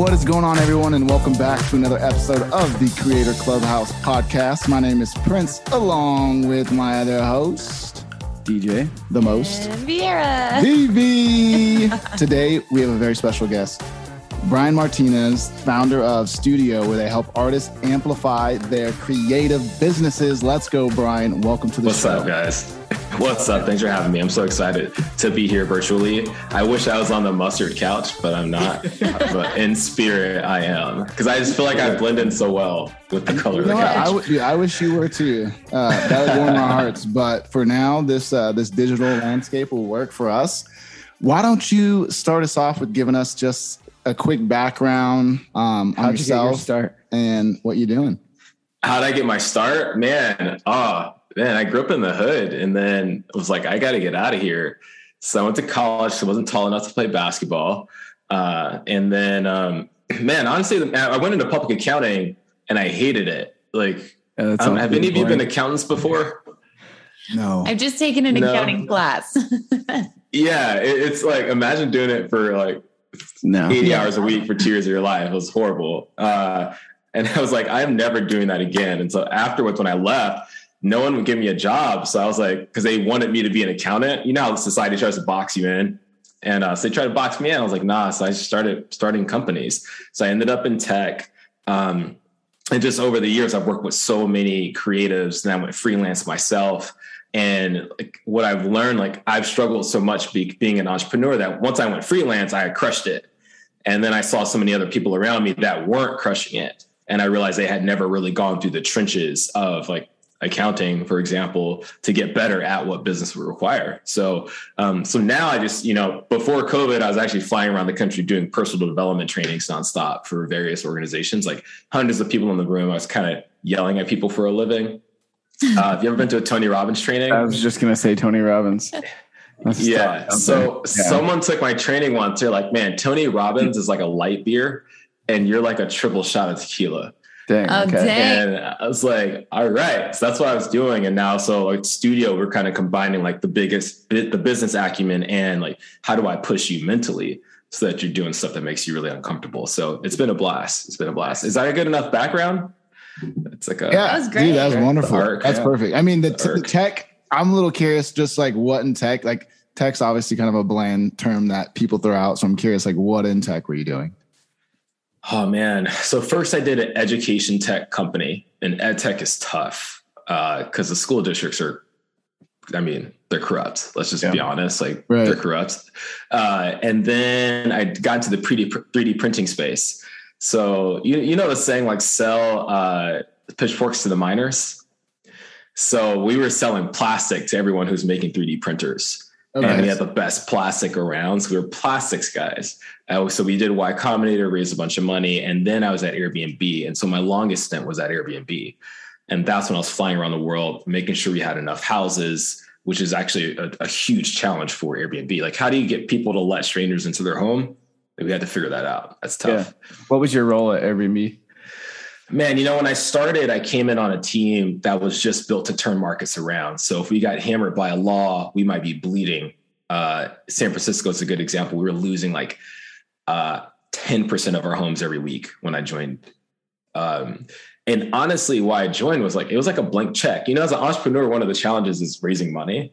What is going on, everyone, and welcome back to another episode of the Creator Clubhouse podcast. My name is Prince, along with my other host, DJ, the most, and Viera. Vivi. Today, we have a very special guest, Brian Martinez, founder of Studio, where they help artists amplify their creative businesses. Let's go, Brian. Welcome to the What's show. up, guys? What's up? Thanks for having me. I'm so excited to be here virtually. I wish I was on the mustard couch, but I'm not. but in spirit, I am because I just feel like I blend in so well with the color You of the know? I, couch. w- yeah, I wish you were too. Uh, that would warm our hearts. But for now, this uh, this digital landscape will work for us. Why don't you start us off with giving us just a quick background um, on how'd you your yourself start? and what you're doing? How'd I get my start? Man, oh man, I grew up in the hood and then was like, I got to get out of here. So I went to college. I wasn't tall enough to play basketball. Uh, and then, um, man, honestly, I went into public accounting and I hated it. Like, Yeah, um, have any of you been accountants before? No. I've just taken an No. accounting class. Yeah, it, it's like imagine doing it for like No. 80 hours a week for two years of your life. It was horrible. Uh, and I was like, I'm never doing that again. And so afterwards, when I left, no one would give me a job. So I was like, because they wanted me to be an accountant. You know how society tries to box you in. And uh, so they tried to box me in. I was like, nah. So I started starting companies. So I ended up in tech. Um, and just over the years, I've worked with so many creatives and I went freelance myself. And like what I've learned, like I've struggled so much be, being an entrepreneur that once I went freelance, I crushed it. And then I saw so many other people around me that weren't crushing it. And I realized they had never really gone through the trenches of like accounting, for example, to get better at what business would require. So, um, so now I just, you know, before COVID, I was actually flying around the country doing personal development trainings nonstop for various organizations, like hundreds of people in the room. I was kind of yelling at people for a living. Uh, have you ever been to a Tony Robbins training? I was just gonna say Tony Robbins. Yeah. So Yeah. someone took my training once. They're like, man, Tony Robbins is like a light beer and you're like a triple shot of tequila. Dang. Oh, okay. dang. And I was like, all right. So that's what I was doing. And now, so like studio, we're kind of combining like the biggest, the business acumen and like, how do I push you mentally so that you're doing stuff that makes you really uncomfortable? So it's been a blast. It's been a blast. Is that a good enough background? It's like a, Yeah, That was great. Dude, that was wonderful. Arc, That's yeah. perfect. I mean, the, The t- the tech. I'm a little curious, just like what in tech. Like tech's obviously kind of a bland term that people throw out. So I'm curious, like what in tech were you doing? Oh man. So first I did an education tech company and ed tech is tough because the school districts are, I mean, they're corrupt. Let's just be honest. Like Right. they're corrupt. Uh, and then I got into the 3D, 3D printing space. So you, you know the saying like sell uh, pitchforks to the miners. So we were selling plastic to everyone who's making 3D printers and we had the best plastic around. So we were plastics guys. Uh, so we did Y Combinator, raised a bunch of money, and then I was at Airbnb. And so my longest stint was at Airbnb, and that's when I was flying around the world, making sure we had enough houses, which is actually a, a huge challenge for Airbnb. Like, how do you get people to let strangers into their home? We had to figure that out. That's tough. What was your role at Airbnb? Man, you know, when I started, I came in on a team that was just built to turn markets around. So if we got hammered by a law, we might be bleeding. Uh, San Francisco is a good example. We were losing like uh, 10% of our homes every week when I joined. Um, and honestly, why I joined was like, it was like a blank check. You know, as an entrepreneur, one of the challenges is raising money.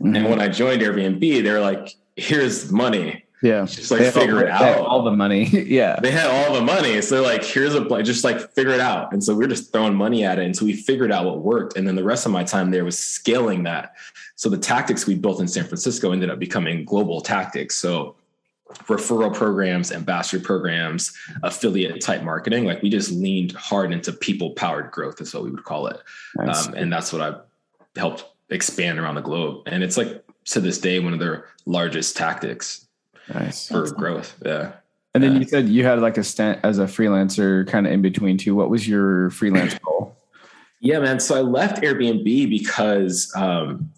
Mhm. And when I joined Airbnb, they're like, here's money. Yeah, Just like They figure all, it out All the money. yeah. they had all the money. So like, here's a like, just like figure it out. And so we are just throwing money at it. And so we figured out what worked. And then the rest of my time there was scaling that. So the tactics we built in San Francisco ended up becoming global tactics. So referral programs, ambassador programs, affiliate type marketing, like we just leaned hard into people powered growth is what we would call it. Nice. Um, and that's what I helped expand around the globe. And it's like to this day, one of their largest tactics nice. for That's nice. growth. Yeah. And then Yeah. you said you had like a stint as a freelancer, kind of in between too. What was your freelance goal? Yeah, man. So I left Airbnb because um,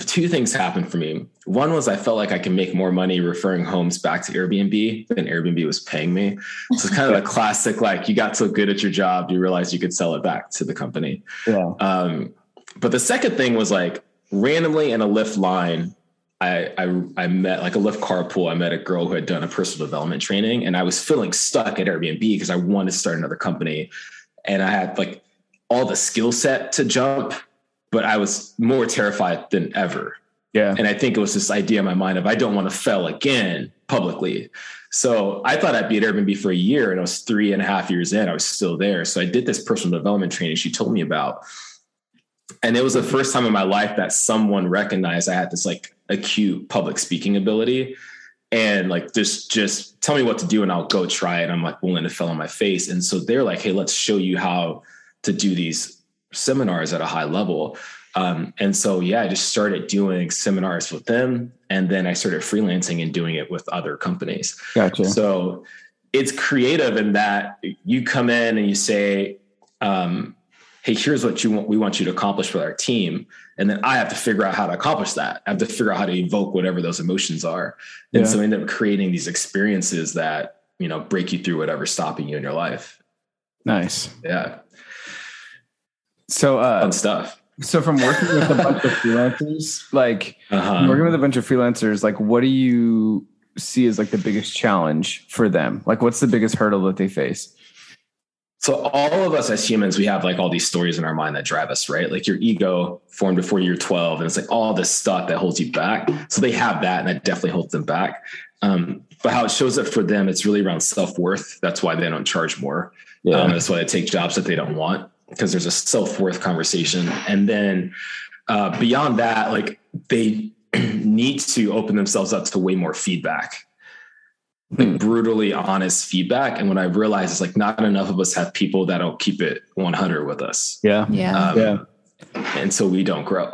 two things happened for me. One was I felt like I could make more money referring homes back to Airbnb than Airbnb was paying me. So it's kind of a classic, like you got so good at your job, you realized you could sell it back to the company. Yeah. Um, but the second thing was like randomly in a Lyft Line, I, I I met like a Lyft carpool. I met a girl who had done a personal development training, and I was feeling stuck at Airbnb because I wanted to start another company, and I had like all the skill set to jump, but I was more terrified than ever. Yeah. And I think it was this idea in my mind of I don't want to fail again publicly. So I thought I'd be at Airbnb for a year, and I was three and a half years in. I was still there. So I did this personal development training she told me about. And it was the first time in my life that someone recognized I had this like acute public speaking ability and like just just tell me what to do and I'll go try it. I'm like willing to fell on my face. And so they're like, hey, let's show you how to do these seminars at a high level. Um, and so yeah, I just started doing seminars with them, and then I started freelancing and doing it with other companies. Gotcha. So it's creative in that you come in and you say, um, "Hey, here's what you want. We want you to accomplish with our team," and then I have to figure out how to accomplish that. I have to figure out how to evoke whatever those emotions are, and Yeah. so I end up creating these experiences that you know break you through whatever's stopping you in your life. Nice. Yeah, So, uh, fun stuff. so from working with a bunch of freelancers, like Uh-huh. working with a bunch of freelancers, like what do you see as like the biggest challenge for them? Like, what's the biggest hurdle that they face? So all of us as humans, we have like all these stories in our mind that drive us, right? Like your ego formed before you're 12, and it's like all this stuff that holds you back. So they have that, and that definitely holds them back. Um, but how it shows up for them, it's really around self worth. That's why they don't charge more. Um, that's why they take jobs that they don't want because there's a self worth conversation. And then uh, beyond that, like they need to open themselves up to way more feedback like Hmm. brutally honest feedback. And what I've realized is like not enough of us have people that'll keep it 100 with us. yeah, Yeah. Um, yeah. And so we don't grow.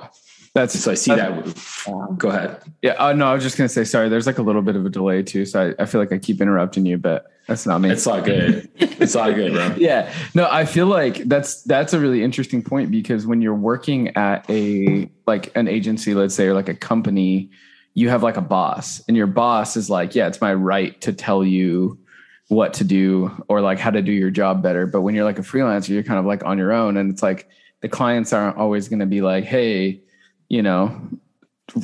That's So I see that. Go ahead. yeah. Oh no, I was just gonna say sorry. There's like a little bit of a delay too, so I, I feel like I keep interrupting you, but that's not me. It's all good. It's all good, bro. yeah no i feel like that's that's a really interesting point because when you're working at a like an agency let's say or like a company you have like a boss and your boss is like yeah it's my right to tell you what to do or like how to do your job better. But when you're like a freelancer you're kind of like on your own and it's like the clients aren't always going to be like hey you know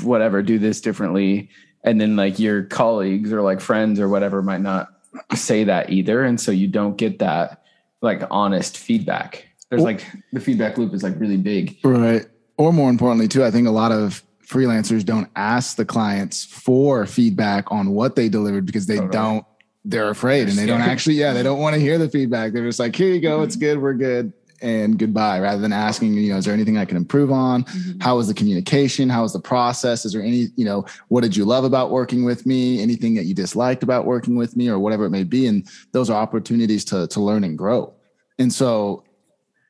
whatever do this differently. And then like your colleagues or like friends or whatever might not say that either and so you don't get that like honest feedback. There's like the feedback loop is like really big. Right. Or more importantly, too, I think a lot of freelancers don't ask the clients for feedback on what they delivered because they don't, they're afraid and they don't actually, yeah, they don't want to hear the feedback. They're just like, here you go, it's good, we're good, and goodbye, rather than asking, you know, is there anything I can improve on? Mhm. How was the communication? How was the process? Is there any, you know, what did you love about working with me? Anything that you disliked about working with me or whatever it may be? And those are opportunities to, to learn and grow. And so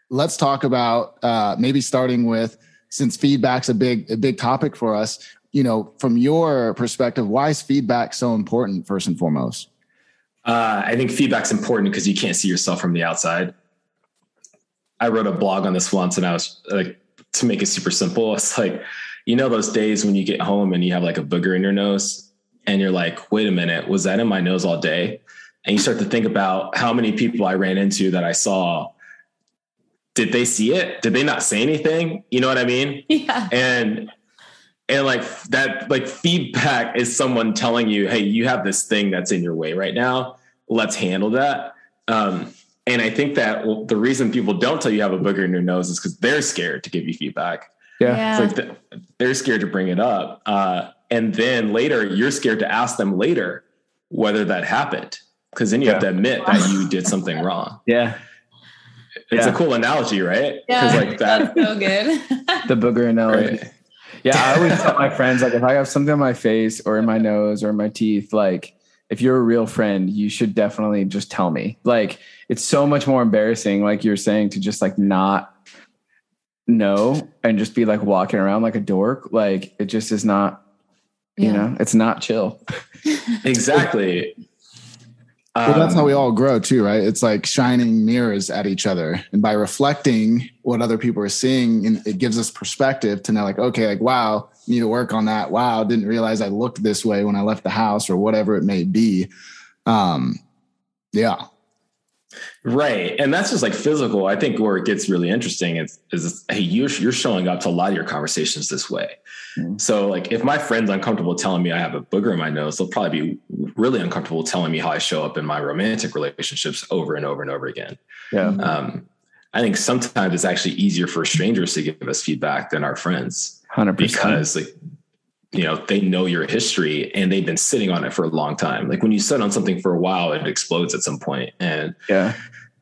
let's talk about uh, maybe starting with since feedback's a big a big topic for us you know from your perspective why is feedback so important first and foremost Uh, I think feedback's important because you can't see yourself from the outside. I wrote a blog on this once and I was like, to make it super simple, it's like, you know, those days when you get home and you have like a booger in your nose and you're like, wait a minute, was that in my nose all day? And you start to think about how many people I ran into that I saw. Did they see it? Did they not say anything? You know what I mean? Yeah. and and like that like feedback is someone telling you hey you have this thing that's in your way right now let's handle that um and i think that well, the reason people don't tell you you have a booger in your nose is because they're scared to give you feedback yeah, it's like th- they're scared to bring it up uh and then later you're scared to ask them later whether that happened because then you have to admit that you did something wrong yeah it's Yeah. a cool analogy right Yeah. like that That's so good. the booger analogy right? Yeah, I always tell my friends like if I have something on my face or in my nose or in my teeth, like if you're a real friend, you should definitely just tell me. Like it's so much more embarrassing, like you're saying, to just like not know and just be like walking around like a dork. Like it just is not, you know, it's not chill. exactly well that's Um, how we all grow too right? It's like shining mirrors at each other. And by reflecting what other people are seeing and it gives us perspective to know like okay like wow need to work on that. Wow didn't realize i looked this way when i left the house or whatever it may be. Um yeah Right. And that's just like physical. I think where it gets really interesting is, is hey, you're, you're showing up to a lot of your conversations this way. Mm-hmm. So like if my friend's uncomfortable telling me I have a booger in my nose, they'll probably be really uncomfortable telling me how I show up in my romantic relationships over and over and over again. Yeah. Um, I think sometimes it's actually easier for strangers to give us feedback than our friends. 100%. Because like, you know, they know your history and they've been sitting on it for a long time. Like when you sit on something for a while, it explodes at some point. And yeah.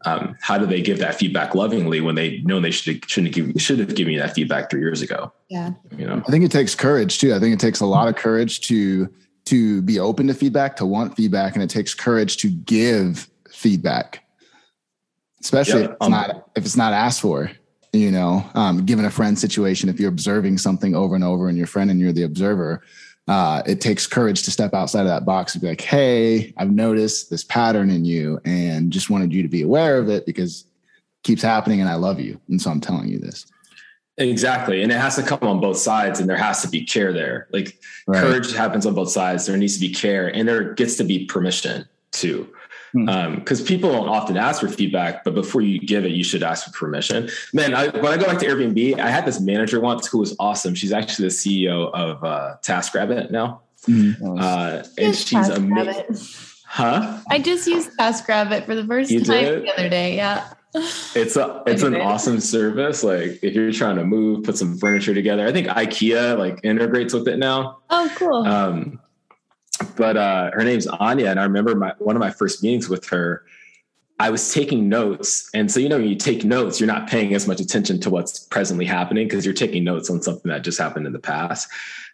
Um, how do they give that feedback lovingly when they know they should shouldn't give should have given you that feedback three years ago? Yeah, you know. I think it takes courage too. I think it takes a lot of courage to to be open to feedback, to want feedback, and it takes courage to give feedback, especially yep. if it's um, not if it's not asked for you know, um, given a friend situation, if you're observing something over and over and your friend and you're the observer, uh, it takes courage to step outside of that box and be like, Hey, I've noticed this pattern in you and just wanted you to be aware of it because it keeps happening and I love you. And so I'm telling you this. Exactly. And it has to come on both sides and there has to be care there. Like right. courage happens on both sides. There needs to be care and there gets to be permission too because hmm. um, people don't often ask for feedback, but before you give it, you should ask for permission. Man, I, when I go back to Airbnb, I had this manager once who was awesome. She's actually the CEO of uh, TaskRabbit now, mm-hmm. uh, and she's amazing. Huh? I just used TaskRabbit for the first you time did? the other day. Yeah. It's a it's an awesome service. Like if you're trying to move, put some furniture together. I think IKEA like integrates with it now. Oh, cool. Um, but uh, her name's Ania, and I remember my one of my first meetings with her. I was taking notes, and so you know, when you take notes, you're not paying as much attention to what's presently happening because you're taking notes on something that just happened in the past.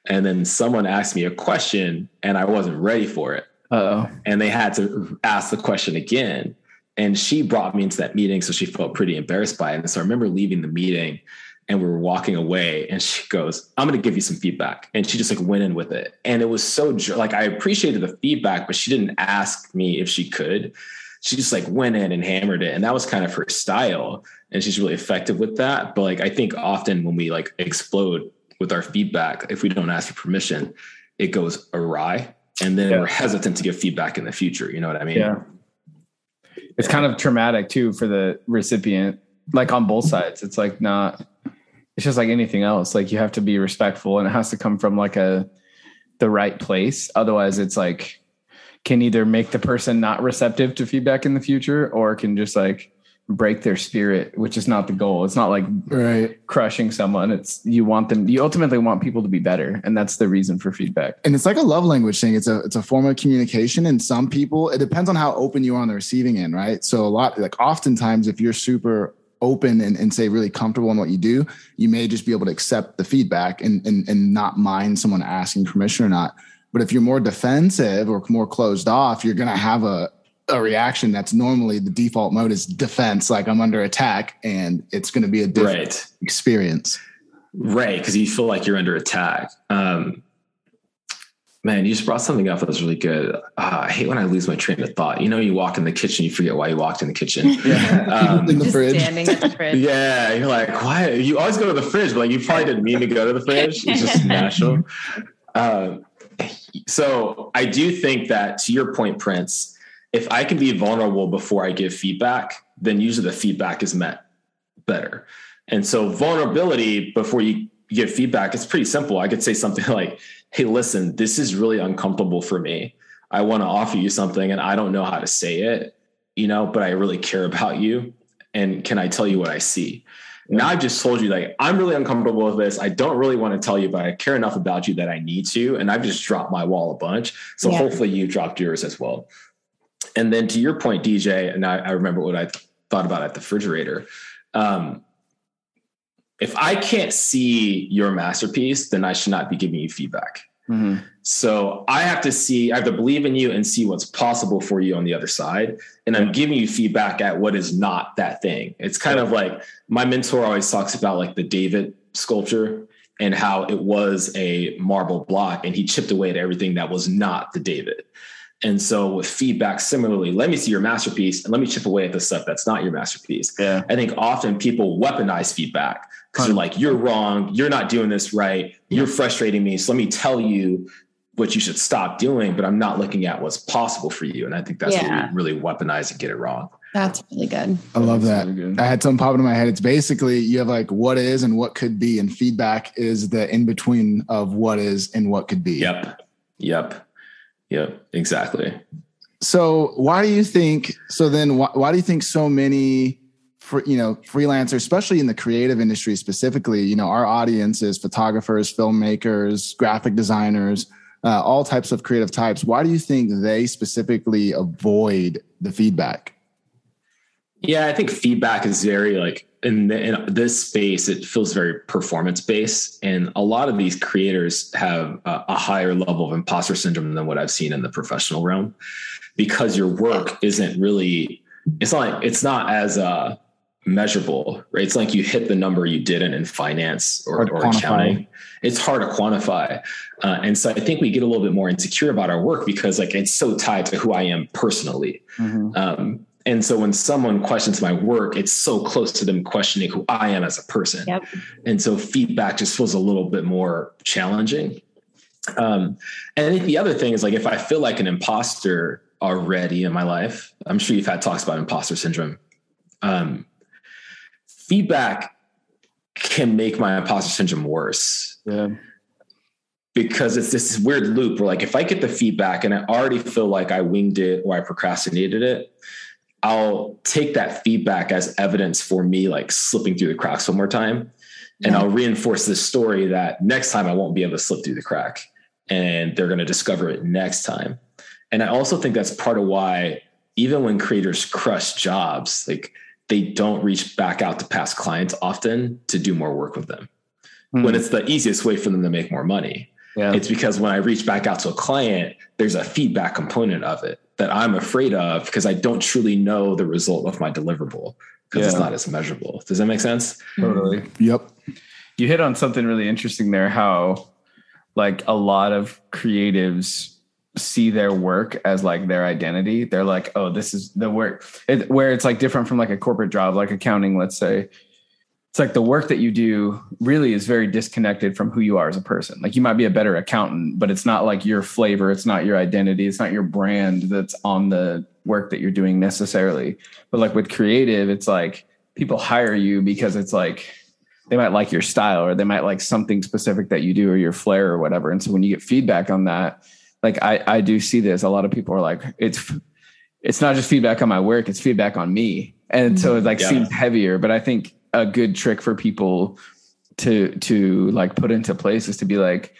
And then someone asked me a question, and I wasn't ready for it. oh And they had to ask the question again. And she brought me into that meeting, so she felt pretty embarrassed by it. And so I remember leaving the meeting and we were walking away and she goes i'm going to give you some feedback. And she just like went in with it. And it was so like i appreciated the feedback but she didn't ask me if she could. She just like went in and hammered it and that was kind of her style and she's really effective with that. But like i think often when we like explode with our feedback if we don't ask for permission it goes awry and then yeah. we're hesitant to give feedback in the future you know what i mean? Yeah. It's kind of traumatic too for the recipient like on both sides. It's like not it's just like anything else. Like you have to be respectful and it has to come from like a the right place. Otherwise it's like can either make the person not receptive to feedback in the future or can just like break their spirit, which is not the goal. It's not like right. crushing someone. It's you want them you ultimately want people to be better. And that's the reason for feedback. And it's like a love language thing. It's a it's a form of communication. And some people, it depends on how open you are on the receiving end, right? So a lot like oftentimes if you're super open and, and say really comfortable in what you do, you may just be able to accept the feedback and, and, and not mind someone asking permission or not. But if you're more defensive or more closed off, you're going to have a, a reaction that's normally the default mode is defense, like I'm under attack, and it's going to be a different right. experience. Right. Cause you feel like you're under attack. Um, Man, you just brought something up that was really good. Uh, I hate when I lose my train of thought. You know, you walk in the kitchen, you forget why you walked in the kitchen. Yeah. Um, in the fridge. Standing at the fridge. Yeah, you're like, why? You always go to the fridge, but like you probably didn't mean to go to the fridge. It's just natural. Uh, so I do think that, to your point, Prince, if I can be vulnerable before I give feedback, then usually the feedback is met better. And so vulnerability before you give feedback, it's pretty simple. I could say something like, hey, listen, this is really uncomfortable for me. I want to offer you something and I don't know how to say it, you know, but I really care about you. And can I tell you what I see? Now I've just told you like I'm really uncomfortable with this. I don't really want to tell you, but I care enough about you that I need to. And I've just dropped my wall a bunch. So yeah. hopefully you dropped yours as well. And then to your point, DJ, and I, I remember what I thought about at the refrigerator. Um, if I can't see your masterpiece, then I should not be giving you feedback. Mm-hmm. So I have to see, I have to believe in you and see what's possible for you on the other side. And I'm giving you feedback at what is not that thing. It's kind of like my mentor always talks about like the David sculpture and how it was a marble block and he chipped away at everything that was not the David. And so with feedback, similarly, let me see your masterpiece and let me chip away at the stuff that's not your masterpiece. Yeah. I think often people weaponize feedback because you're like, you're wrong, you're not doing this right, you're frustrating me. So let me tell you what you should stop doing, but I'm not looking at what's possible for you. And I think that's Yeah. really, really weaponize and get it wrong. That's really good. I love that. Really. I had something pop into my head. It's basically you have like what is and what could be, and feedback is the in between of what is and what could be. Yep. Yep. Yep. Exactly. So why do you think? So then, why, why do you think so many, for you know, freelancers, especially in the creative industry specifically, you know, our audience is photographers, filmmakers, graphic designers, uh, all types of creative types. Why do you think they specifically avoid the feedback? Yeah, I think feedback is very like in, the, in this space, it feels very performance based. And a lot of these creators have a, a higher level of imposter syndrome than what I've seen in the professional realm because your work isn't really, it's not like, it's not as uh, measurable, right? It's like you hit the number you didn't in finance or, or accounting. It's hard to quantify. Uh, and so I think we get a little bit more insecure about our work because like it's so tied to who I am personally. Um, and so when someone questions my work, it's so close to them questioning who I am as a person. Yep. And so feedback just feels a little bit more challenging. Um, and I think the other thing is like if I feel like an imposter already in my life, I'm sure you've had talks about imposter syndrome. Um, feedback can make my imposter syndrome worse Yeah. because it's this weird loop where like if I get the feedback and I already feel like I winged it or I procrastinated it, I'll take that feedback as evidence for me like slipping through the cracks one more time. And Yeah. I'll reinforce this story that next time I won't be able to slip through the crack and they're going to discover it next time. And I also think that's part of why even when creators crush jobs, like they don't reach back out to past clients often to do more work with them hmm. when it's the easiest way for them to make more money. yeah. It's because when I reach back out to a client, there's a feedback component of it that I'm afraid of because I don't truly know the result of my deliverable because it's not as measurable. Does that make sense? totally. Yep. You hit on something really interesting there. How like a lot of creatives see their work as like their identity. They're like, oh, this is the work. It, where it's like different from like a corporate job, like accounting, let's say. It's like the work that you do really is very disconnected from who you are as a person. Like you might be a better accountant, but it's not like your flavor, it's not your identity, it's not your brand that's on the work that you're doing necessarily. But like with creative, it's like people hire you because it's like they might like your style or they might like something specific that you do or your flair or whatever. And so when you get feedback on that, like I, I do see this. A lot of people are like, it's it's not just feedback on my work, it's feedback on me. And so it like mm-hmm. Yeah. seems heavier. But I think a good trick for people to to like put into place is to be like,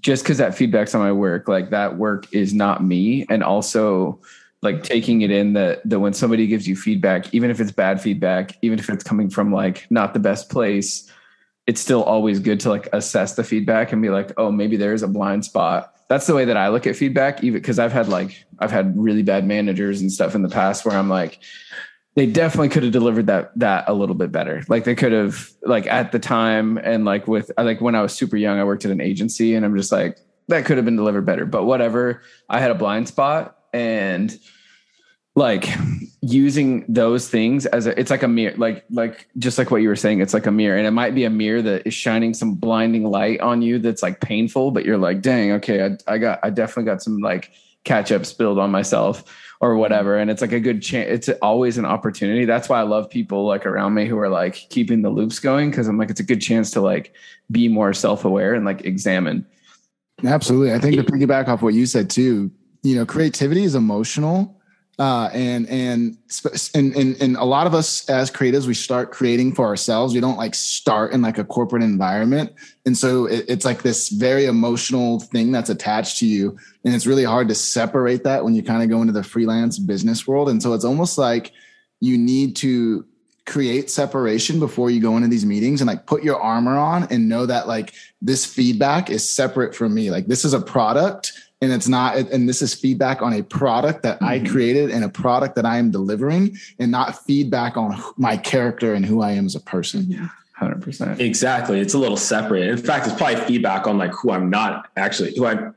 just because that feedback's on my work, like that work is not me. And also like taking it in that that when somebody gives you feedback, even if it's bad feedback, even if it's coming from like not the best place, it's still always good to like assess the feedback and be like, oh, maybe there's a blind spot. That's the way that I look at feedback, even because I've had like I've had really bad managers and stuff in the past where I'm like, they definitely could have delivered that that a little bit better. Like they could have like at the time and like with like when I was super young, I worked at an agency and I'm just like that could have been delivered better. But whatever, I had a blind spot and like using those things as a, it's like a mirror like like just like what you were saying it's like a mirror and it might be a mirror that is shining some blinding light on you that's like painful but you're like dang okay i, I got i definitely got some like ketchup spilled on myself or whatever mm-hmm. and it's like a good chance it's always an opportunity that's why i love people like around me who are like keeping the loops going because i'm like it's a good chance to like be more self-aware and like examine Absolutely. I think to piggyback off what you said too, you know, creativity is emotional. Uh, and, and, and, and, and a lot of us as creatives, we start creating for ourselves. We don't like start in like a corporate environment. And so it, it's like this very emotional thing that's attached to you. And it's really hard to separate that when you kind of go into the freelance business world. And so it's almost like you need to create separation before you go into these meetings and like put your armor on and know that like this feedback is separate from me. Like this is a product and it's not, and this is feedback on a product that I Mhm. created and a product that I am delivering and not feedback on my character and who I am as a person. yeah 100% Exactly. It's a little separate. In fact, it's probably feedback on like who I'm not actually who I'm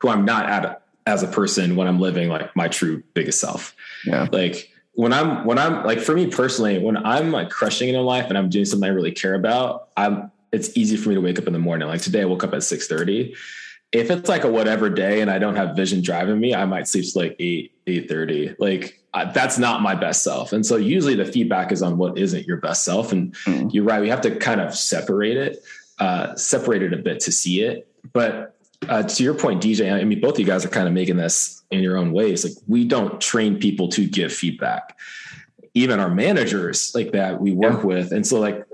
who I'm not at as a person when I'm living like my true biggest self. yeah Like when I'm when I'm like for me personally, when I'm like crushing it in life and I'm doing something I really care about, I'm it's easy for me to wake up in the morning. Like today I woke up at 6:30 if it's like a whatever day and I don't have vision driving me, I might sleep to like eight, eight thirty. Like uh, that's not my best self. And so usually the feedback is on what isn't your best self. And mm. you're right, we have to kind of separate it, uh, separate it a bit to see it. But uh, to your point, DJ, I mean, both of you guys are kind of making this in your own ways. Like we don't train people to give feedback. Even our managers like that we work yeah. with. And so like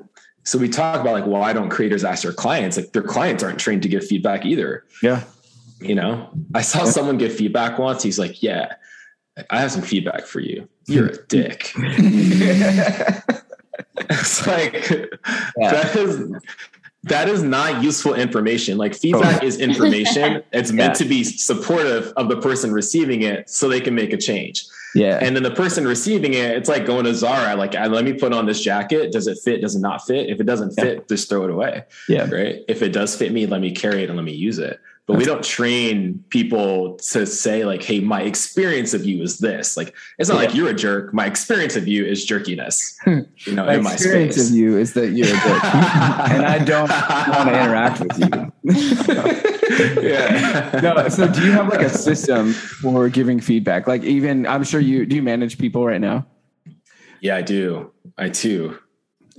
so we talk about like why don't creators ask their clients? Like their clients aren't trained to give feedback either. Yeah. You know? I saw someone give feedback once. He's like yeah i have some feedback for you. You're a dick. It's like yeah. that is that is not useful information. Like feedback oh. is information. It's meant yeah. to be supportive of the person receiving it so they can make a change yeah. And then the person receiving it, it's like going to Zara, like, let me put on this jacket. Does it fit? Does it not fit? If it doesn't fit, yeah. just throw it away. Yeah. Right. If it does fit me, let me carry it and let me use it. But we don't train people to say like, "Hey, my experience of you is this." Like, it's not yeah. like you're a jerk. My experience of you is jerkiness. You hmm. know, my in my experience space. of you is that you're a jerk, and I don't want to interact with you. yeah. No. So, do you have like a system for giving feedback? Like, even I'm sure you do. You manage people right now. Yeah, I do. I do.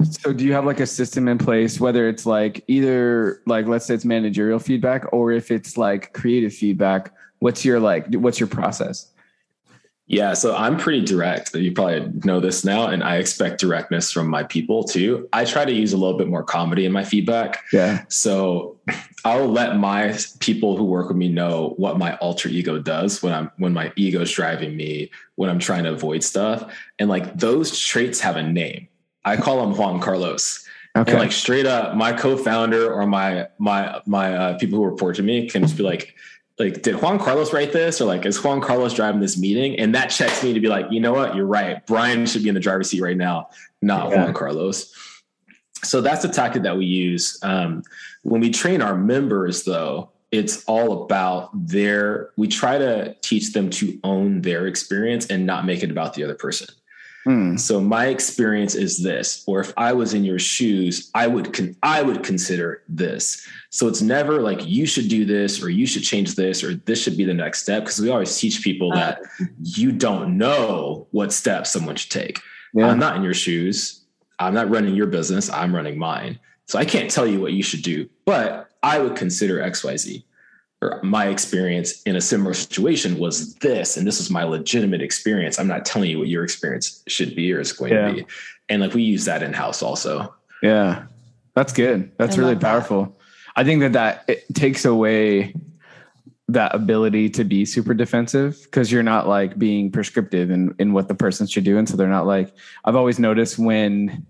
So do you have like a system in place, whether it's like either like let's say it's managerial feedback or if it's like creative feedback? What's your like what's your process? Yeah, so I'm pretty direct. You probably know this now, and I expect directness from my people too. I try to use a little bit more comedy in my feedback. Yeah. So I'll let my people who work with me know what my alter ego does when I'm when my ego is driving me, when I'm trying to avoid stuff. And like those traits have a name. I call them Juan Carlos. Okay. And like straight up, my co-founder or my my my uh, people who report to me can just be like, like, did Juan Carlos write this? Or like, is Juan Carlos driving this meeting? And that checks me to be like, you know what, you're right. Brian should be in the driver's seat right now, not yeah. Juan Carlos. So that's the tactic that we use. Um, when we train our members, though, it's all about their. We try to teach them to own their experience and not make it about the other person. Hmm. So my experience is this, or if I was in your shoes, I would con- I would consider this. So it's never like you should do this or you should change this or this should be the next step because we always teach people uh. that you don't know what steps someone should take. Yeah. I'm not in your shoes. I'm not running your business. I'm running mine. So I can't tell you what you should do, but I would consider XYZ or my experience in a similar situation was this, and this is my legitimate experience. I'm not telling you what your experience should be or is going yeah. to be. And like we use that in house also. Yeah, that's good. That's I really powerful. That. I think that that it takes away that ability to be super defensive because you're not like being prescriptive in, in what the person should do. And so they're not like, I've always noticed when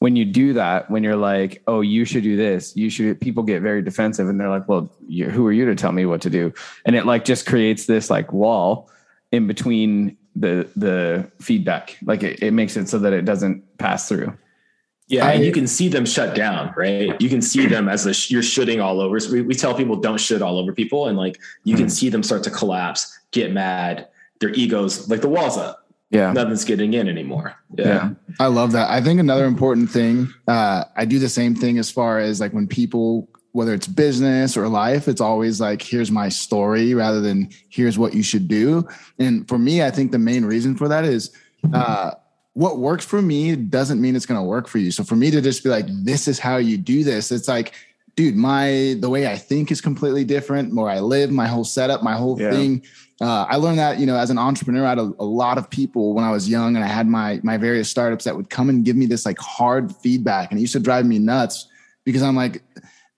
when you do that, when you're like, oh, you should do this, you should, people get very defensive and they're like, well, who are you to tell me what to do? And it like just creates this like wall in between the, the feedback. Like it, it makes it so that it doesn't pass through. Yeah, I, and you can see them shut down, right? You can see them as a sh- you're shooting all over. So we, we tell people don't shoot all over people, and like you can hmm. see them start to collapse, get mad, their egos like the walls up yeah. Nothing's getting in anymore. Yeah. yeah. i love that. I think another important thing uh, i do the same thing as far as like when people whether it's business or life it's always like here's my story rather than here's what you should do. And for me i think the main reason for that is uh, what works for me doesn't mean it's going to work for you. So for me to just be like this is how you do this it's like dude my the way i think is completely different where i live my whole setup my whole yeah. thing uh, I learned that you know as an entrepreneur, I had a, a, lot of people when I was young, and I had my my various startups that would come and give me this like hard feedback, and it used to drive me nuts because I'm like,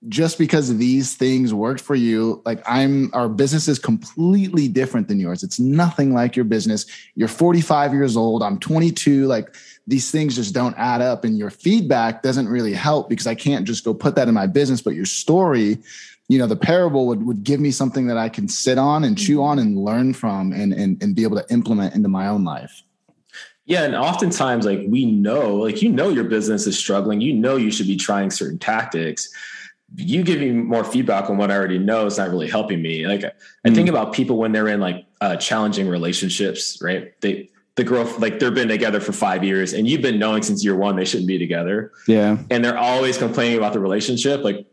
just because these things worked for you, like I'm our business is completely different than yours. It's nothing like your business. You're 45 years old. I'm 22. Like these things just don't add up, and your feedback doesn't really help because I can't just go put that in my business. But your story you know the parable would, would give me something that i can sit on and chew on and learn from and, and and be able to implement into my own life yeah and oftentimes like we know like you know your business is struggling you know you should be trying certain tactics you giving more feedback on what i already know is not really helping me like i mm. think about people when they're in like uh, challenging relationships right they the girl like they've been together for five years and you've been knowing since year one they shouldn't be together yeah and they're always complaining about the relationship like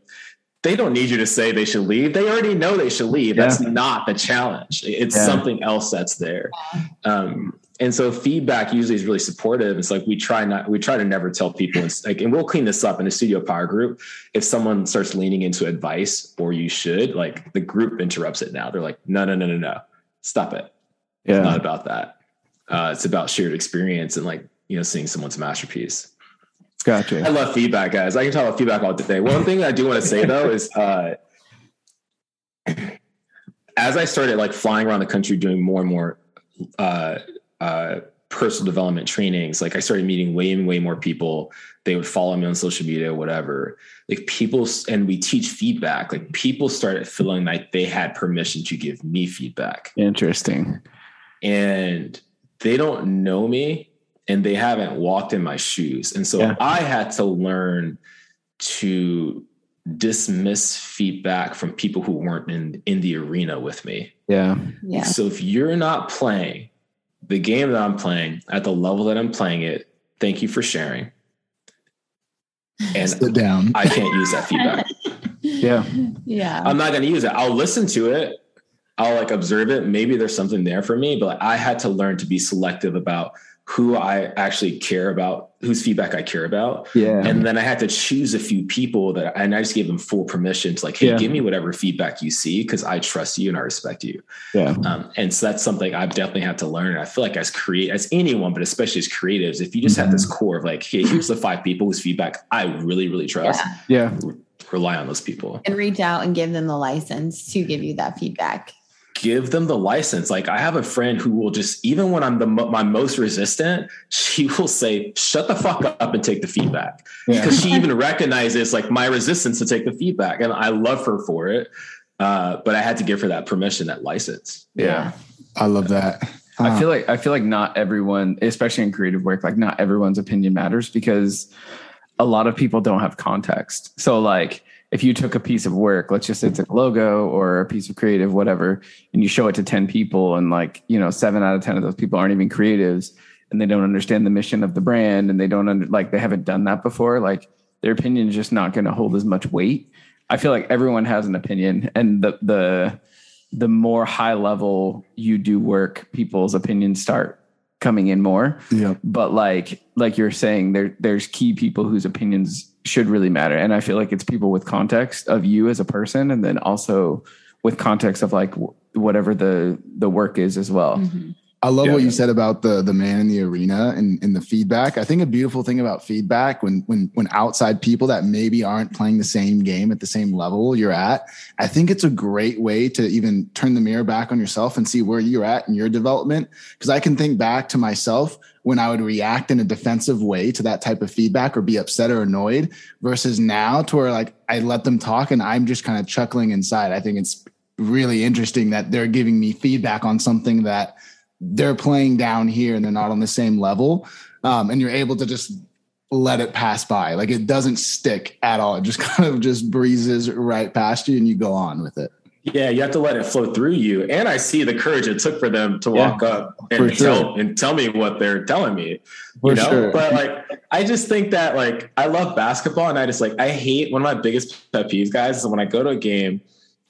they don't need you to say they should leave. They already know they should leave. Yeah. That's not the challenge. It's yeah. something else that's there. Um, and so feedback usually is really supportive. It's like we try not, we try to never tell people it's like, and we'll clean this up in a studio power group. If someone starts leaning into advice or you should, like the group interrupts it now. They're like, no, no, no, no, no, stop it. Yeah. It's not about that. Uh, it's about shared experience and like, you know, seeing someone's masterpiece. Gotcha. I love feedback, guys. I can talk about feedback all day. One thing I do want to say though is, uh, as I started like flying around the country doing more and more uh, uh, personal development trainings, like I started meeting way and way more people. They would follow me on social media, whatever. Like people, and we teach feedback. Like people started feeling like they had permission to give me feedback. Interesting. And they don't know me and they haven't walked in my shoes. And so yeah. I had to learn to dismiss feedback from people who weren't in in the arena with me. Yeah. Yeah. So if you're not playing the game that I'm playing at the level that I'm playing it, thank you for sharing. And sit down. I can't use that feedback. yeah. Yeah. I'm not going to use it. I'll listen to it. I'll like observe it. Maybe there's something there for me, but I had to learn to be selective about who I actually care about, whose feedback I care about. Yeah. And then I had to choose a few people that, and I just gave them full permission to like, hey, Yeah. give me whatever feedback you see because I trust you and I respect you. Yeah. Um, and so that's something I've definitely had to learn. I feel like as create as anyone, but especially as creatives, if you just have this core of like, hey, here's the five people whose feedback I really, really trust, Yeah. Yeah. rely on those people. And reach out and give them the license to give you that feedback. Give them the license. Like I have a friend who will just, even when I'm the my most resistant, she will say, "Shut the fuck up and take the feedback," Yeah. because she even recognizes like my resistance to take the feedback, and I love her for it. Uh, but I had to give her that permission, that license. Yeah. I love that. I feel like I feel like not everyone, especially in creative work, like not everyone's opinion matters because a lot of people don't have context. So like if you took a piece of work, let's just say it's a logo or a piece of creative, whatever, and you show it to 10 people and like, you know, seven out of 10 of those people aren't even creatives and they don't understand the mission of the brand and they don't under, like they haven't done that before, like their opinion is just not going to hold as much weight. I feel like everyone has an opinion and the the the more high level you do work, people's opinions start coming in more. yeah. But like like you're saying, there there's key people whose opinions should really matter. And I feel like it's people with context of you as a person and then also with context of like whatever the the work is as well. Mhm. I love Yeah. what you said about the the man in the arena and, and the feedback. I think a beautiful thing about feedback when when when outside people that maybe aren't playing the same game at the same level you're at, I think it's a great way to even turn the mirror back on yourself and see where you're at in your development. Because I can think back to myself when I would react in a defensive way to that type of feedback or be upset or annoyed versus now to where like I let them talk and I'm just kind of chuckling inside. I think it's really interesting that they're giving me feedback on something that they're playing down here and they're not on the same level. Um, and you're able to just let it pass by. Like it doesn't stick at all. It just kind of just breezes right past you and you go on with it. Yeah, you have to let it flow through you. And I see the courage it took for them to Yeah, walk up and sure. tell and tell me what they're telling me. For you know, sure. but like I just think that like I love basketball and I just like I hate one of my biggest pet peeves, guys, is when I go to a game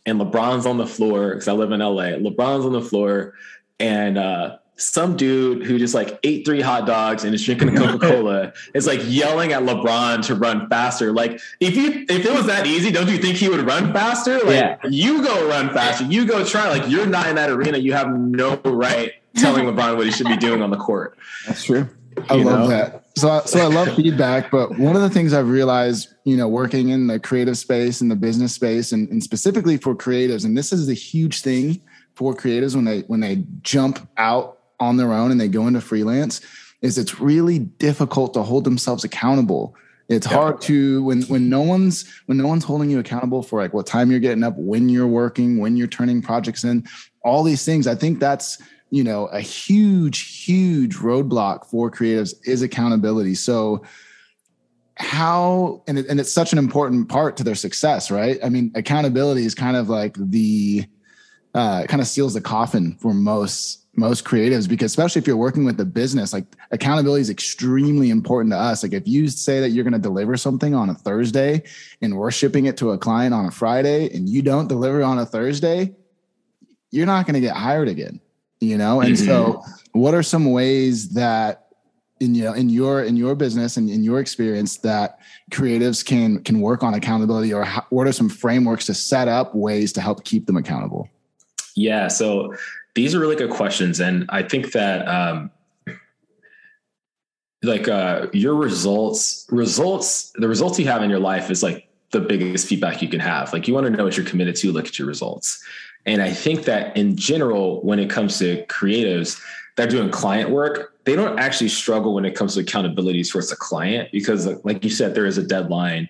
and LeBron's on the floor because I live in LA. LeBron's on the floor and uh some dude who just like ate three hot dogs and is drinking a Coca-Cola is like yelling at LeBron to run faster. Like if you if it was that easy, don't you think he would run faster? Like Yeah. you go run faster. You go try. Like you're not in that arena. You have no right telling LeBron what he should be doing on the court. That's true. I You love know? that. So, I- so I love feedback, but one of the things I've realized, you know, working in the creative space and the business space, and, and specifically for creatives, and this is the huge thing for creatives when they when they jump out on their own and they go into freelance, is it's really difficult to hold themselves accountable. It's Yeah. hard to when when no one's when no one's holding you accountable for like what time you're getting up, when you're working, when you're turning projects in, all these things. I think that's you know a huge huge roadblock for creatives is accountability so how and, it, and it's such an important part to their success right i mean accountability is kind of like the uh kind of seals the coffin for most most creatives because especially if you're working with a business like accountability is extremely important to us. Like if you say that you're going to deliver something on a thursday and we're shipping it to a client on a friday and you don't deliver on a thursday you're not going to get hired again you know? And mm-hmm. so what are some ways that in you know in your in your business and in your experience that creatives can can work on accountability or how, what are some frameworks to set up ways to help keep them accountable yeah so these are really good questions and i think that um like uh your results results the results you have in your life is like the biggest feedback you can have. Like you want to know what you're committed to look at your results. And i think that in general when it comes to creatives that are doing client work they don't actually struggle when it comes to accountability towards the client because like you said there is a deadline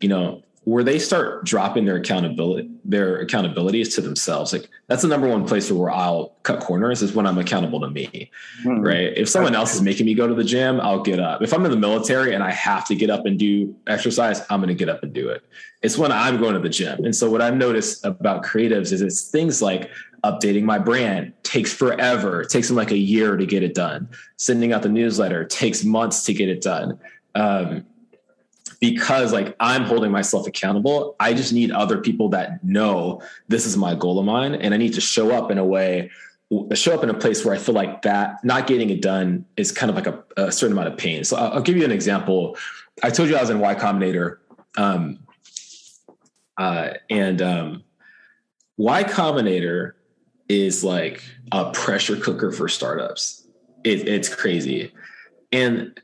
you know where they start dropping their accountability their accountabilities to themselves like that's the number one place where i'll cut corners is when i'm accountable to me mm-hmm. right if someone else is making me go to the gym i'll get up if i'm in the military and i have to get up and do exercise i'm going to get up and do it it's when i'm going to the gym and so what i've noticed about creatives is it's things like updating my brand takes forever. It takes them like a year to get it done. Sending out the newsletter takes months to get it done. Um, because like I'm holding myself accountable, I just need other people that know this is my goal of mine, and I need to show up in a way, show up in a place where I feel like that not getting it done is kind of like a, a certain amount of pain. So I'll, I'll, give you an example. I told you I was in Y Combinator, um, uh, and um, Y Combinator is like a pressure cooker for startups. It, it's crazy. And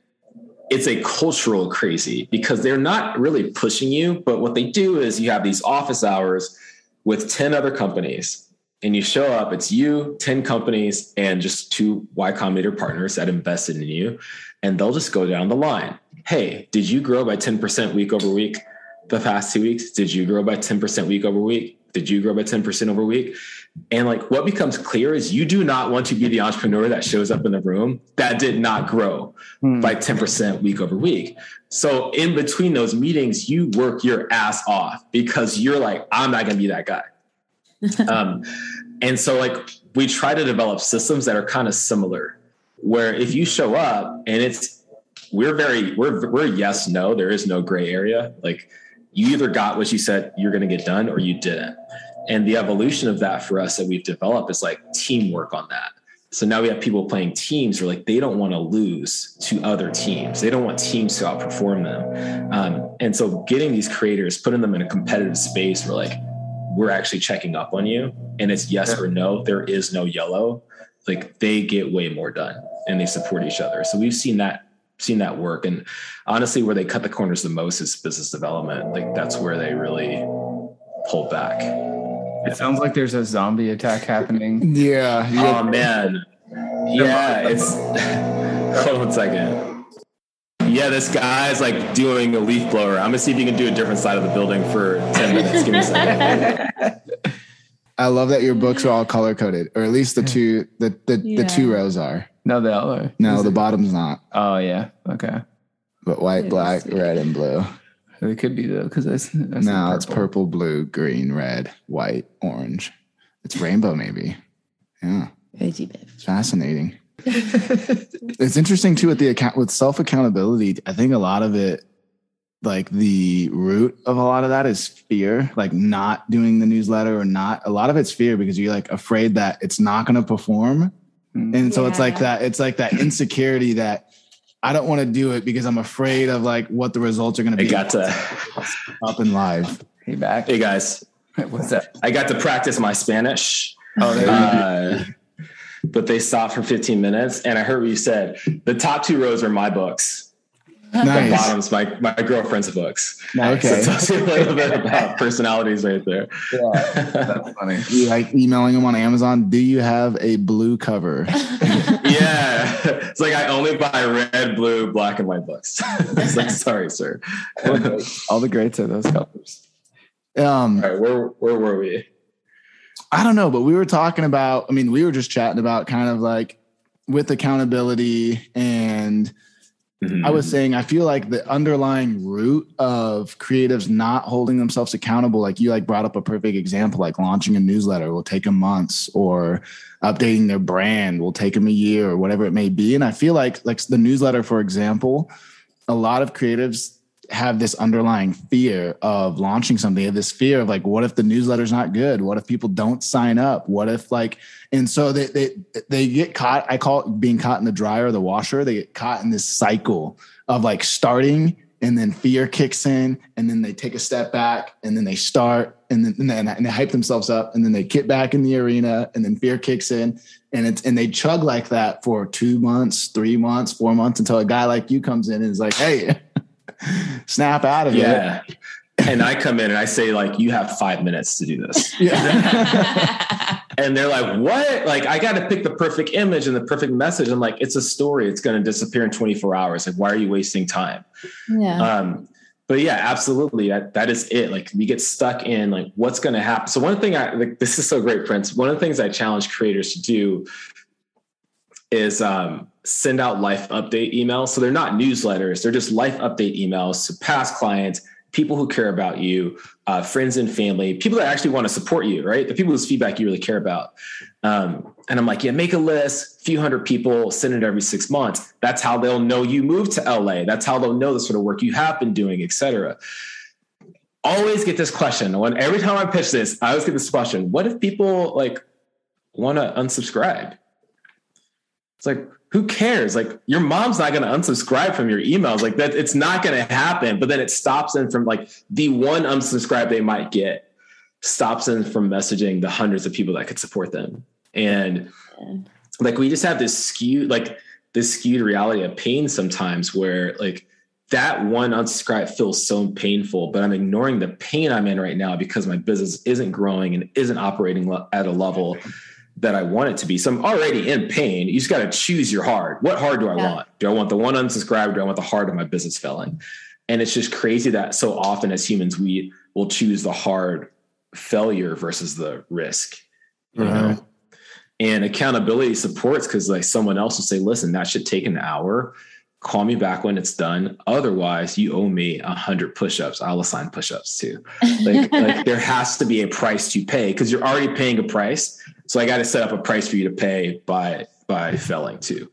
it's a cultural crazy because they're not really pushing you, but what they do is you have these office hours with 10 other companies and you show up, it's you, 10 companies, and just two Y Combinator partners that invested in you. And they'll just go down the line. Hey, did you grow by 10% week over week the past two weeks? Did you grow by 10% week over week? Did you grow by 10% over week? And like what becomes clear is you do not want to be the entrepreneur that shows up in the room that did not grow hmm. by 10% week over week. So in between those meetings, you work your ass off because you're like, I'm not going to be that guy. um, and so like we try to develop systems that are kind of similar where if you show up and it's we're very we're we're yes no there is no gray area like you either got what you said you're going to get done or you didn't and the evolution of that for us that we've developed is like teamwork on that. So now we have people playing teams where like they don't want to lose to other teams. They don't want teams to outperform them. Um, and so getting these creators, putting them in a competitive space where like we're actually checking up on you and it's yes or no, there is no yellow. Like they get way more done and they support each other. So we've seen that seen that work. And honestly, where they cut the corners the most is business development. Like that's where they really pull back. It sounds like there's a zombie attack happening. yeah. Oh man. Yeah, it's hold on a second. Yeah, this guy's like doing a leaf blower. I'm gonna see if you can do a different side of the building for 10 minutes. Give me a second. I love that your books are all color coded, or at least the two the the, yeah. the two rows are. No, they all are. No, Is the it? bottom's not. Oh yeah. Okay. But white, black, red, and blue. It could be though, because that's, that's no, purple. it's purple, blue, green, red, white, orange. It's rainbow, maybe. Yeah, it's fascinating. it's interesting too with the account with self accountability. I think a lot of it, like the root of a lot of that, is fear. Like not doing the newsletter or not. A lot of it's fear because you're like afraid that it's not going to perform, and so yeah. it's like that. It's like that insecurity that I don't want to do it because I'm afraid of like what the results are going to be. I got to up and live. Hey, back. Hey guys, what's up? I got to practice my Spanish. Oh, there uh, but they stopped for 15 minutes, and I heard what you said. The top two rows are my books. Nice. The bottom's my my girlfriend's books. Nice. Okay. So tells you a little bit about personalities right there. Yeah, that's funny. You like emailing them on Amazon? Do you have a blue cover? yeah, it's like I only buy red, blue, black, and white books. it's like sorry, sir. All the greats are those colors. Um, All right, where where were we? I don't know, but we were talking about. I mean, we were just chatting about kind of like with accountability and Mm-hmm. I was saying, I feel like the underlying root of creatives not holding themselves accountable, like you like brought up a perfect example, like launching a newsletter will take them months or updating their brand will take them a year or whatever it may be. And I feel like, like the newsletter, for example, a lot of creatives have this underlying fear of launching something, this fear of like, what if the newsletter's not good? What if people don't sign up? What if like, and so they they they get caught. I call it being caught in the dryer the washer. They get caught in this cycle of like starting and then fear kicks in and then they take a step back and then they start and then and, then, and they hype themselves up and then they get back in the arena and then fear kicks in and it's and they chug like that for two months three months four months until a guy like you comes in and is like hey snap out of yeah. it. And I come in and I say, like, you have five minutes to do this. Yeah. and they're like, what? Like, I got to pick the perfect image and the perfect message. I'm like, it's a story. It's going to disappear in 24 hours. Like, why are you wasting time? Yeah. Um, but yeah, absolutely. That, that is it. Like we get stuck in like what's going to happen. So one thing I like, this is so great, Prince. One of the things I challenge creators to do is um, send out life update emails. So they're not newsletters, they're just life update emails to past clients, people who care about you, uh, friends and family, people that actually want to support you, right? The people whose feedback you really care about. Um, and I'm like, yeah, make a list, few hundred people, send it every six months. That's how they'll know you moved to LA. That's how they'll know the sort of work you have been doing, et cetera. Always get this question. When every time I pitch this, I always get this question: What if people like want to unsubscribe? It's like, who cares? Like your mom's not going to unsubscribe from your emails. Like that, it's not going to happen. But then it stops them from like the one unsubscribe they might get, stops them from messaging the hundreds of people that could support them. And like we just have this skewed, like this skewed reality of pain sometimes where like that one unsubscribe feels so painful, but I'm ignoring the pain I'm in right now because my business isn't growing and isn't operating at a level that I want it to be. So I'm already in pain. You just got to choose your hard. What hard do I yeah. want? Do I want the one unsubscribed? Do I want the hard of my business failing? And it's just crazy that so often as humans, we will choose the hard failure versus the risk, you right. know? And accountability supports because like someone else will say, listen, that should take an hour. Call me back when it's done. Otherwise, you owe me a hundred push-ups. I'll assign push-ups too. Like, like there has to be a price to pay because you're already paying a price so I got to set up a price for you to pay by by felling too.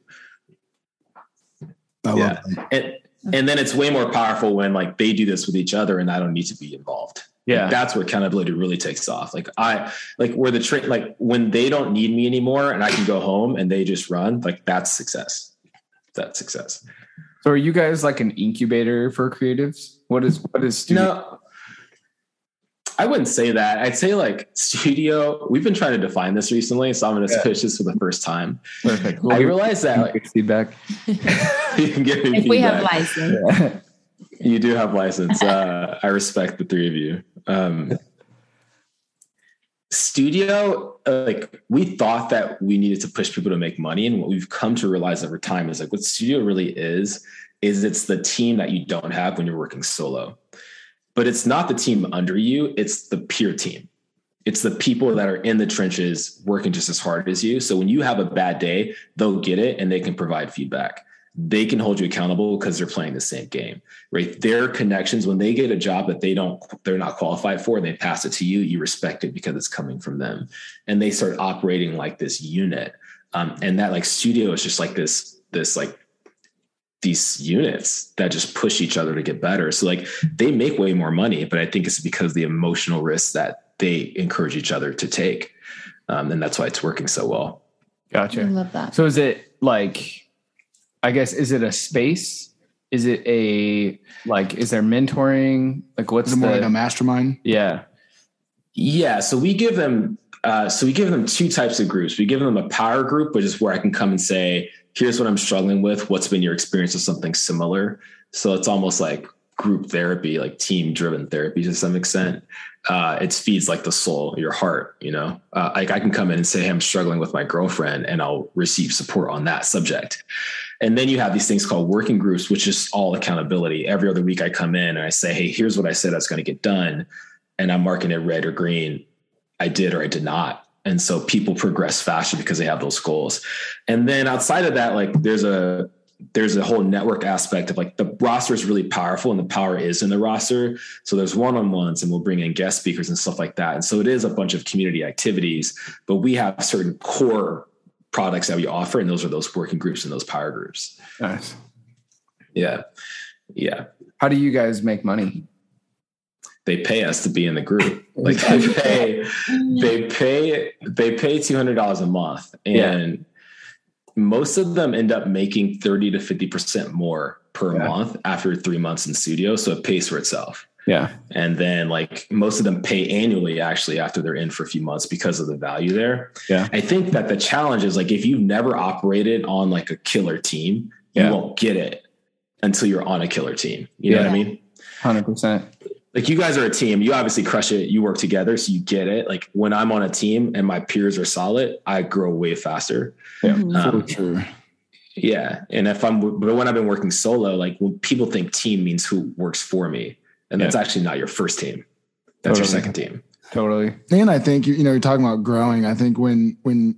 I yeah. And, and then it's way more powerful when like they do this with each other and I don't need to be involved. Yeah. Like, that's where accountability really takes off. Like I like where the train like when they don't need me anymore and I can go home and they just run, like that's success. That's success. So are you guys like an incubator for creatives? What is what is studio? No, I wouldn't say that. I'd say like studio. We've been trying to define this recently, so I'm going to yeah. pitch this for the first time. Perfect. Well, I realize that like, feedback. you can give me if feedback. we have license. Yeah. You do have license. Uh, I respect the three of you. Um, studio, like we thought that we needed to push people to make money, and what we've come to realize over time is like what studio really is is it's the team that you don't have when you're working solo but it's not the team under you, it's the peer team. It's the people that are in the trenches working just as hard as you. So when you have a bad day, they'll get it and they can provide feedback. They can hold you accountable because they're playing the same game, right? Their connections, when they get a job that they don't, they're not qualified for, and they pass it to you, you respect it because it's coming from them. And they start operating like this unit. Um, and that like studio is just like this, this like these units that just push each other to get better. So like they make way more money, but I think it's because the emotional risks that they encourage each other to take. Um, and that's why it's working so well. Gotcha. I love that. So is it like, I guess, is it a space? Is it a, like, is there mentoring? Like what's the, more like a mastermind? Yeah. Yeah. So we give them, uh, so we give them two types of groups. We give them a power group, which is where I can come and say, here's what I'm struggling with. What's been your experience with something similar? So it's almost like group therapy, like team driven therapy to some extent. Uh, it feeds like the soul, your heart, you know, uh, like I can come in and say, Hey, I'm struggling with my girlfriend and I'll receive support on that subject. And then you have these things called working groups, which is all accountability. Every other week I come in and I say, Hey, here's what I said I was going to get done. And I'm marking it red or green. I did or I did not and so people progress faster because they have those goals and then outside of that like there's a there's a whole network aspect of like the roster is really powerful and the power is in the roster. So there's one-on-ones and we'll bring in guest speakers and stuff like that. And so it is a bunch of community activities, but we have certain core products that we offer. And those are those working groups and those power groups. Nice. Yeah. Yeah. How do you guys make money? They pay us to be in the group. Like they mm-hmm. pay, they pay, they pay $200 a month. And yeah most of them end up making 30 to 50% more per yeah. month after three months in studio. So it pays for itself. Yeah. And then like most of them pay annually actually after they're in for a few months because of the value there. Yeah. I think that the challenge is like if you've never operated on like a killer team, you won't get it until you're on a killer team. You yeah. know what I mean? 100% like you guys are a team. You obviously crush it. You work together, so you get it. Like when I'm on a team and my peers are solid, I grow way faster. Yeah, um, true. Yeah, and if I'm, but when I've been working solo, like when people think team means who works for me, and that's actually not your first team. That's totally. your second team. Totally. And I think you know you're talking about growing. I think when when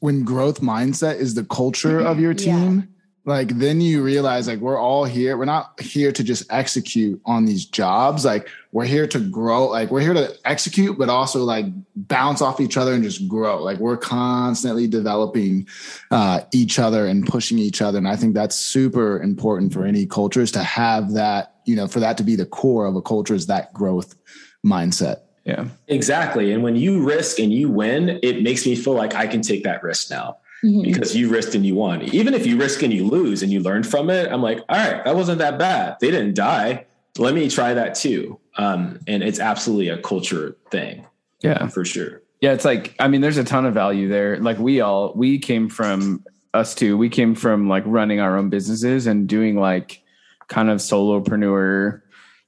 when growth mindset is the culture of your team. Yeah like then you realize like we're all here we're not here to just execute on these jobs. Like we're here to grow like we're here to execute but also like bounce off each other and just grow. Like we're constantly developing uh, each other and pushing each other and i think that's super important for any cultures to have that you know for that to be the core of a culture is that growth mindset. Yeah. Exactly and when you risk and you win it makes me feel like i can take that risk now mm-hmm. because you risked and you won. Even if you risk and you lose and you learned from it, I'm like, all right, that wasn't that bad. They didn't die. Let me try that too. Um, and it's absolutely a culture thing. Yeah, for sure. Yeah, it's like I mean, there's a ton of value there. Like we all we came from us too. We came from like running our own businesses and doing like kind of solopreneur,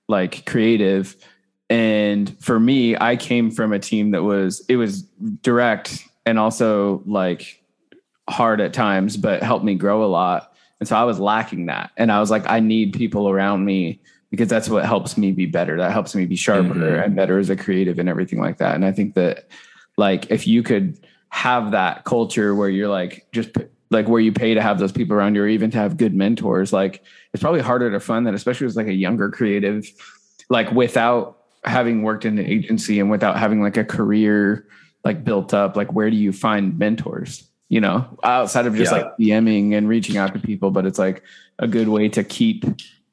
like creative. And for me, I came from a team that was it was direct and also like hard at times, but helped me grow a lot. And so I was lacking that. And I was like, I need people around me because that's what helps me be better. That helps me be sharper mm-hmm. and better as a creative and everything like that. And I think that like if you could have that culture where you're like just like where you pay to have those people around you or even to have good mentors, like it's probably harder to fund that, especially as like a younger creative, like without having worked in an agency and without having like a career like built up, like where do you find mentors? You know, outside of just yeah. like DMing and reaching out to people, but it's like a good way to keep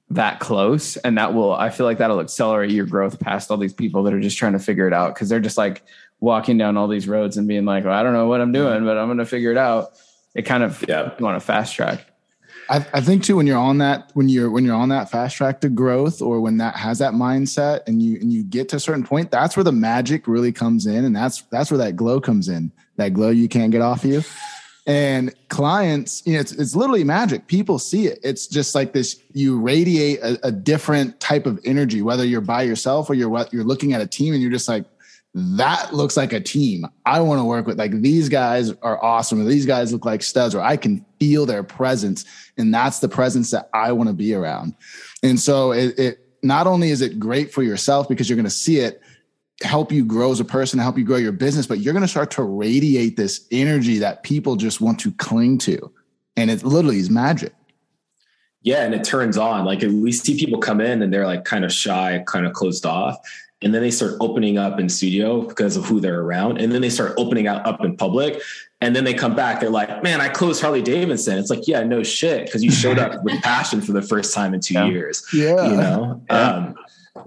that close. And that will, I feel like that'll accelerate your growth past all these people that are just trying to figure it out. Cause they're just like walking down all these roads and being like, well, I don't know what I'm doing, but I'm going to figure it out. It kind of, yeah. you want to fast track. I, I, think too when you're on that when you're when you're on that fast track to growth or when that has that mindset and you and you get to a certain point that's where the magic really comes in and that's that's where that glow comes in that glow you can't get off you and clients you know it's, it's literally magic people see it it's just like this you radiate a, a different type of energy whether you're by yourself or you're you're looking at a team and you're just like that looks like a team I want to work with. Like these guys are awesome. These guys look like studs, or I can feel their presence. And that's the presence that I want to be around. And so it, it not only is it great for yourself because you're going to see it help you grow as a person, help you grow your business, but you're going to start to radiate this energy that people just want to cling to. And it literally is magic. Yeah, and it turns on. Like we see people come in and they're like kind of shy, kind of closed off and then they start opening up in studio because of who they're around and then they start opening out up in public and then they come back they're like man i closed harley davidson it's like yeah no shit because you showed up with passion for the first time in two yeah. years yeah you know yeah. Um,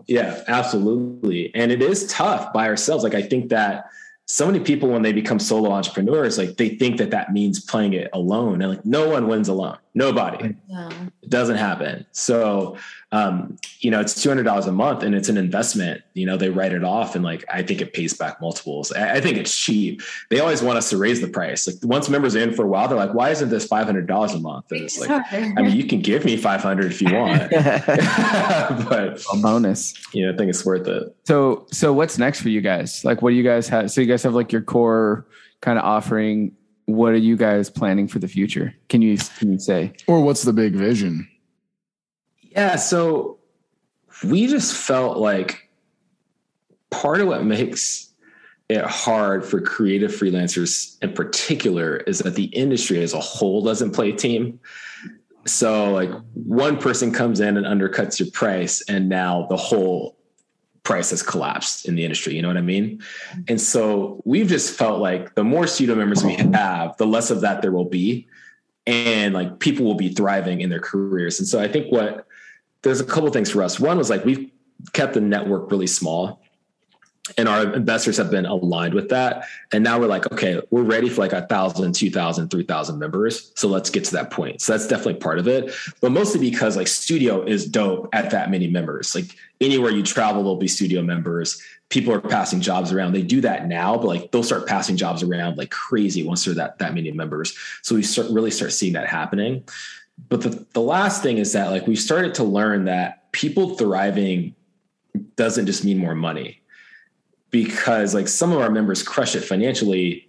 yeah absolutely. And it is tough by ourselves. Like i think that so many people when they become solo entrepreneurs like they think that that means playing it alone. And like no one wins alone. Nobody. Yeah. it doesn't happen. So um, you know, it's two hundred dollars a month, and it's an investment. You know, they write it off, and like I think it pays back multiples. I, I think it's cheap. They always want us to raise the price. Like once members are in for a while, they're like, "Why isn't this five hundred dollars a month?" And it's like, I mean, you can give me five hundred if you want, but a bonus. You know, I think it's worth it. So, so what's next for you guys? Like, what do you guys have? So, you guys have like your core kind of offering. What are you guys planning for the future? Can you can you say? Or what's the big vision? Yeah, so we just felt like part of what makes it hard for creative freelancers in particular is that the industry as a whole doesn't play team. So like one person comes in and undercuts your price, and now the whole price has collapsed in the industry. You know what I mean? And so we've just felt like the more studio members we have, the less of that there will be. And like people will be thriving in their careers. And so I think what there's a couple things for us. One was like we've kept the network really small and our investors have been aligned with that. And now we're like okay we're ready for like a thousand two thousand three thousand members. So let's get to that point. So that's definitely part of it. But mostly because like studio is dope at that many members. Like anywhere you travel there'll be studio members. People are passing jobs around. They do that now but like they'll start passing jobs around like crazy once they're that that many members. So we start really start seeing that happening but the, the last thing is that like we started to learn that people thriving doesn't just mean more money because like some of our members crush it financially,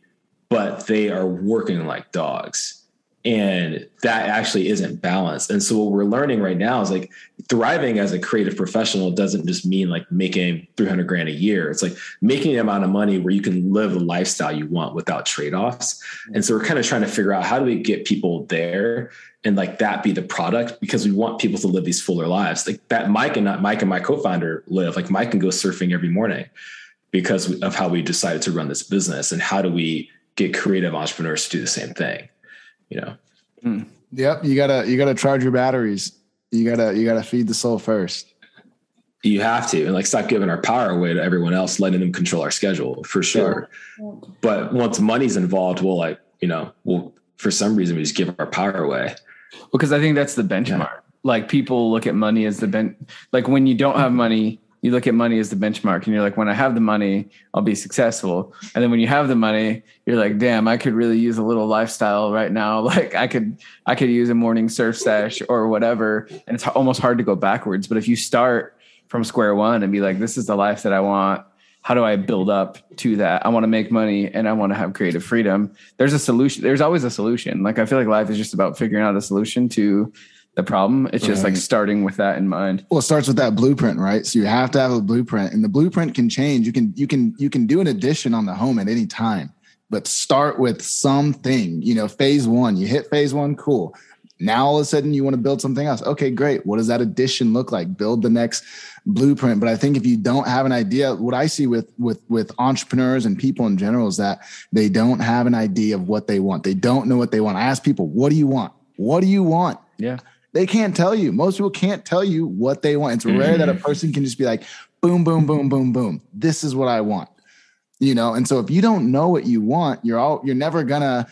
but they are working like dogs. And that actually isn't balanced. And so what we're learning right now is like thriving as a creative professional doesn't just mean like making 300 grand a year. It's like making the amount of money where you can live the lifestyle you want without trade-offs. And so we're kind of trying to figure out how do we get people there and like that be the product because we want people to live these fuller lives. Like that Mike and not Mike and my co-founder live. Like Mike can go surfing every morning because of how we decided to run this business and how do we get creative entrepreneurs to do the same thing you know mm. yep you gotta you gotta charge your batteries you gotta you gotta feed the soul first you have to and like stop giving our power away to everyone else letting them control our schedule for sure yeah. but once money's involved we'll like you know we'll for some reason we just give our power away well because i think that's the benchmark yeah. like people look at money as the ben like when you don't have money you look at money as the benchmark and you're like, when I have the money, I'll be successful. And then when you have the money, you're like, damn, I could really use a little lifestyle right now. Like I could, I could use a morning surf sesh or whatever. And it's almost hard to go backwards. But if you start from square one and be like, this is the life that I want. How do I build up to that? I want to make money and I want to have creative freedom. There's a solution. There's always a solution. Like I feel like life is just about figuring out a solution to the problem. It's just right. like starting with that in mind. Well, it starts with that blueprint, right? So you have to have a blueprint, and the blueprint can change. You can you can you can do an addition on the home at any time, but start with something. You know, phase one. You hit phase one, cool. Now all of a sudden you want to build something else. Okay, great. What does that addition look like? Build the next blueprint. But I think if you don't have an idea, what I see with with with entrepreneurs and people in general is that they don't have an idea of what they want. They don't know what they want. I ask people, "What do you want? What do you want?" Yeah they can't tell you. Most people can't tell you what they want. It's mm-hmm. rare that a mm-hmm. person can just be like, boom, boom, boom, boom, boom. This is what I want. You know, and so if you don't know what you want, you're all you're never gonna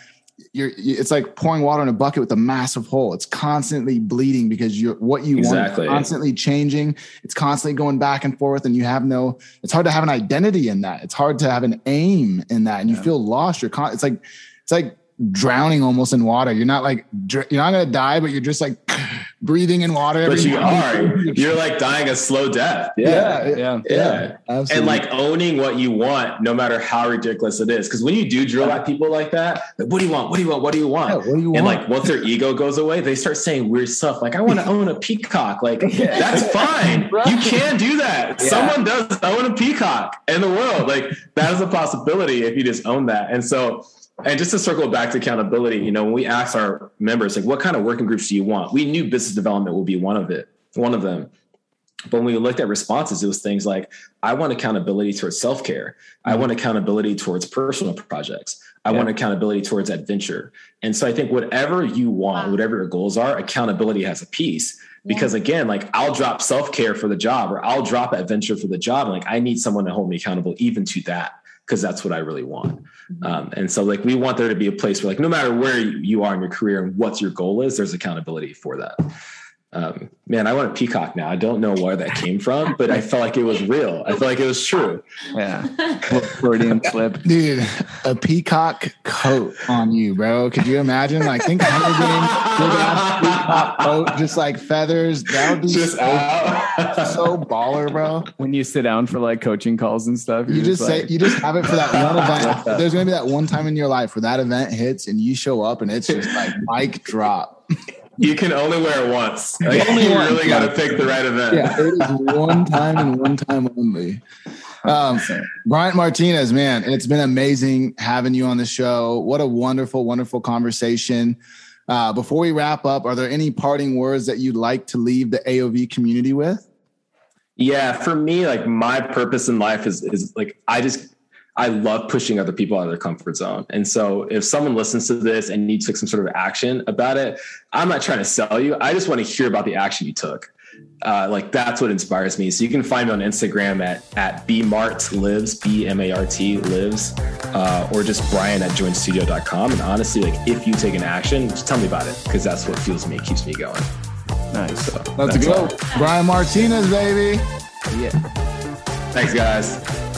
you're it's like pouring water in a bucket with a massive hole. It's constantly bleeding because you're what you exactly. want constantly changing. It's constantly going back and forth, and you have no. It's hard to have an identity in that. It's hard to have an aim in that, and you yeah. feel lost. You're con- it's like it's like drowning almost in water. You're not like you're not gonna die, but you're just like breathing in water. But you are. You're like dying a slow death. Yeah, yeah, yeah. yeah. yeah. And like owning what you want, no matter how ridiculous it is. Because when you do drill at people like that, like, what do you want? What do you want? What do you want? Yeah, what do you want? And like once their ego goes away, they start saying weird stuff. Like I want to own a peacock. Like that's fine. You can do that. Someone does own a peacock in the world. Like that is a possibility if you just own that. And so and just to circle back to accountability, you know, when we asked our members, like, what kind of working groups do you want? We knew business development would be one of it, one of them. But when we looked at responses, it was things like, I want accountability towards self care. I want accountability towards personal projects. I yeah. want accountability towards adventure. And so I think whatever you want, whatever your goals are, accountability has a piece. Because again, like I'll drop self care for the job or I'll drop adventure for the job. Like I need someone to hold me accountable even to that because that's what I really want. Mm-hmm. Um, and so, like, we want there to be a place where, like, no matter where you are in your career and what your goal is, there's accountability for that um, man, I want a peacock now. I don't know where that came from, but I felt like it was real. I felt like it was true. Yeah. Freudian slip. Dude, a peacock coat on you, bro. Could you imagine? Like, think Hunger Games, big ass peacock coat, just like feathers. That would be just so, so baller, bro. When you sit down for like coaching calls and stuff, you just say, like, you just have it for that one event. There's going to be that one time in your life where that event hits and you show up and it's just like mic drop you can only wear it once. Like, only you really got to pick the right event. Yeah, it is one time and one time only. Um, Brian Martinez, man, it's been amazing having you on the show. What a wonderful, wonderful conversation. Uh, before we wrap up, are there any parting words that you'd like to leave the AOV community with? Yeah, for me, like my purpose in life is is like I just I love pushing other people out of their comfort zone. And so if someone listens to this and you took some sort of action about it, I'm not trying to sell you. I just want to hear about the action you took. Uh, like that's what inspires me. So you can find me on Instagram at at bmart lives b m a r t lives, uh, or just Brian at joinstudio.com. And honestly, like if you take an action, just tell me about it because that's what fuels me, keeps me going. Nice. So Let's go, all. Brian Martinez, baby. Yeah. Thanks, guys.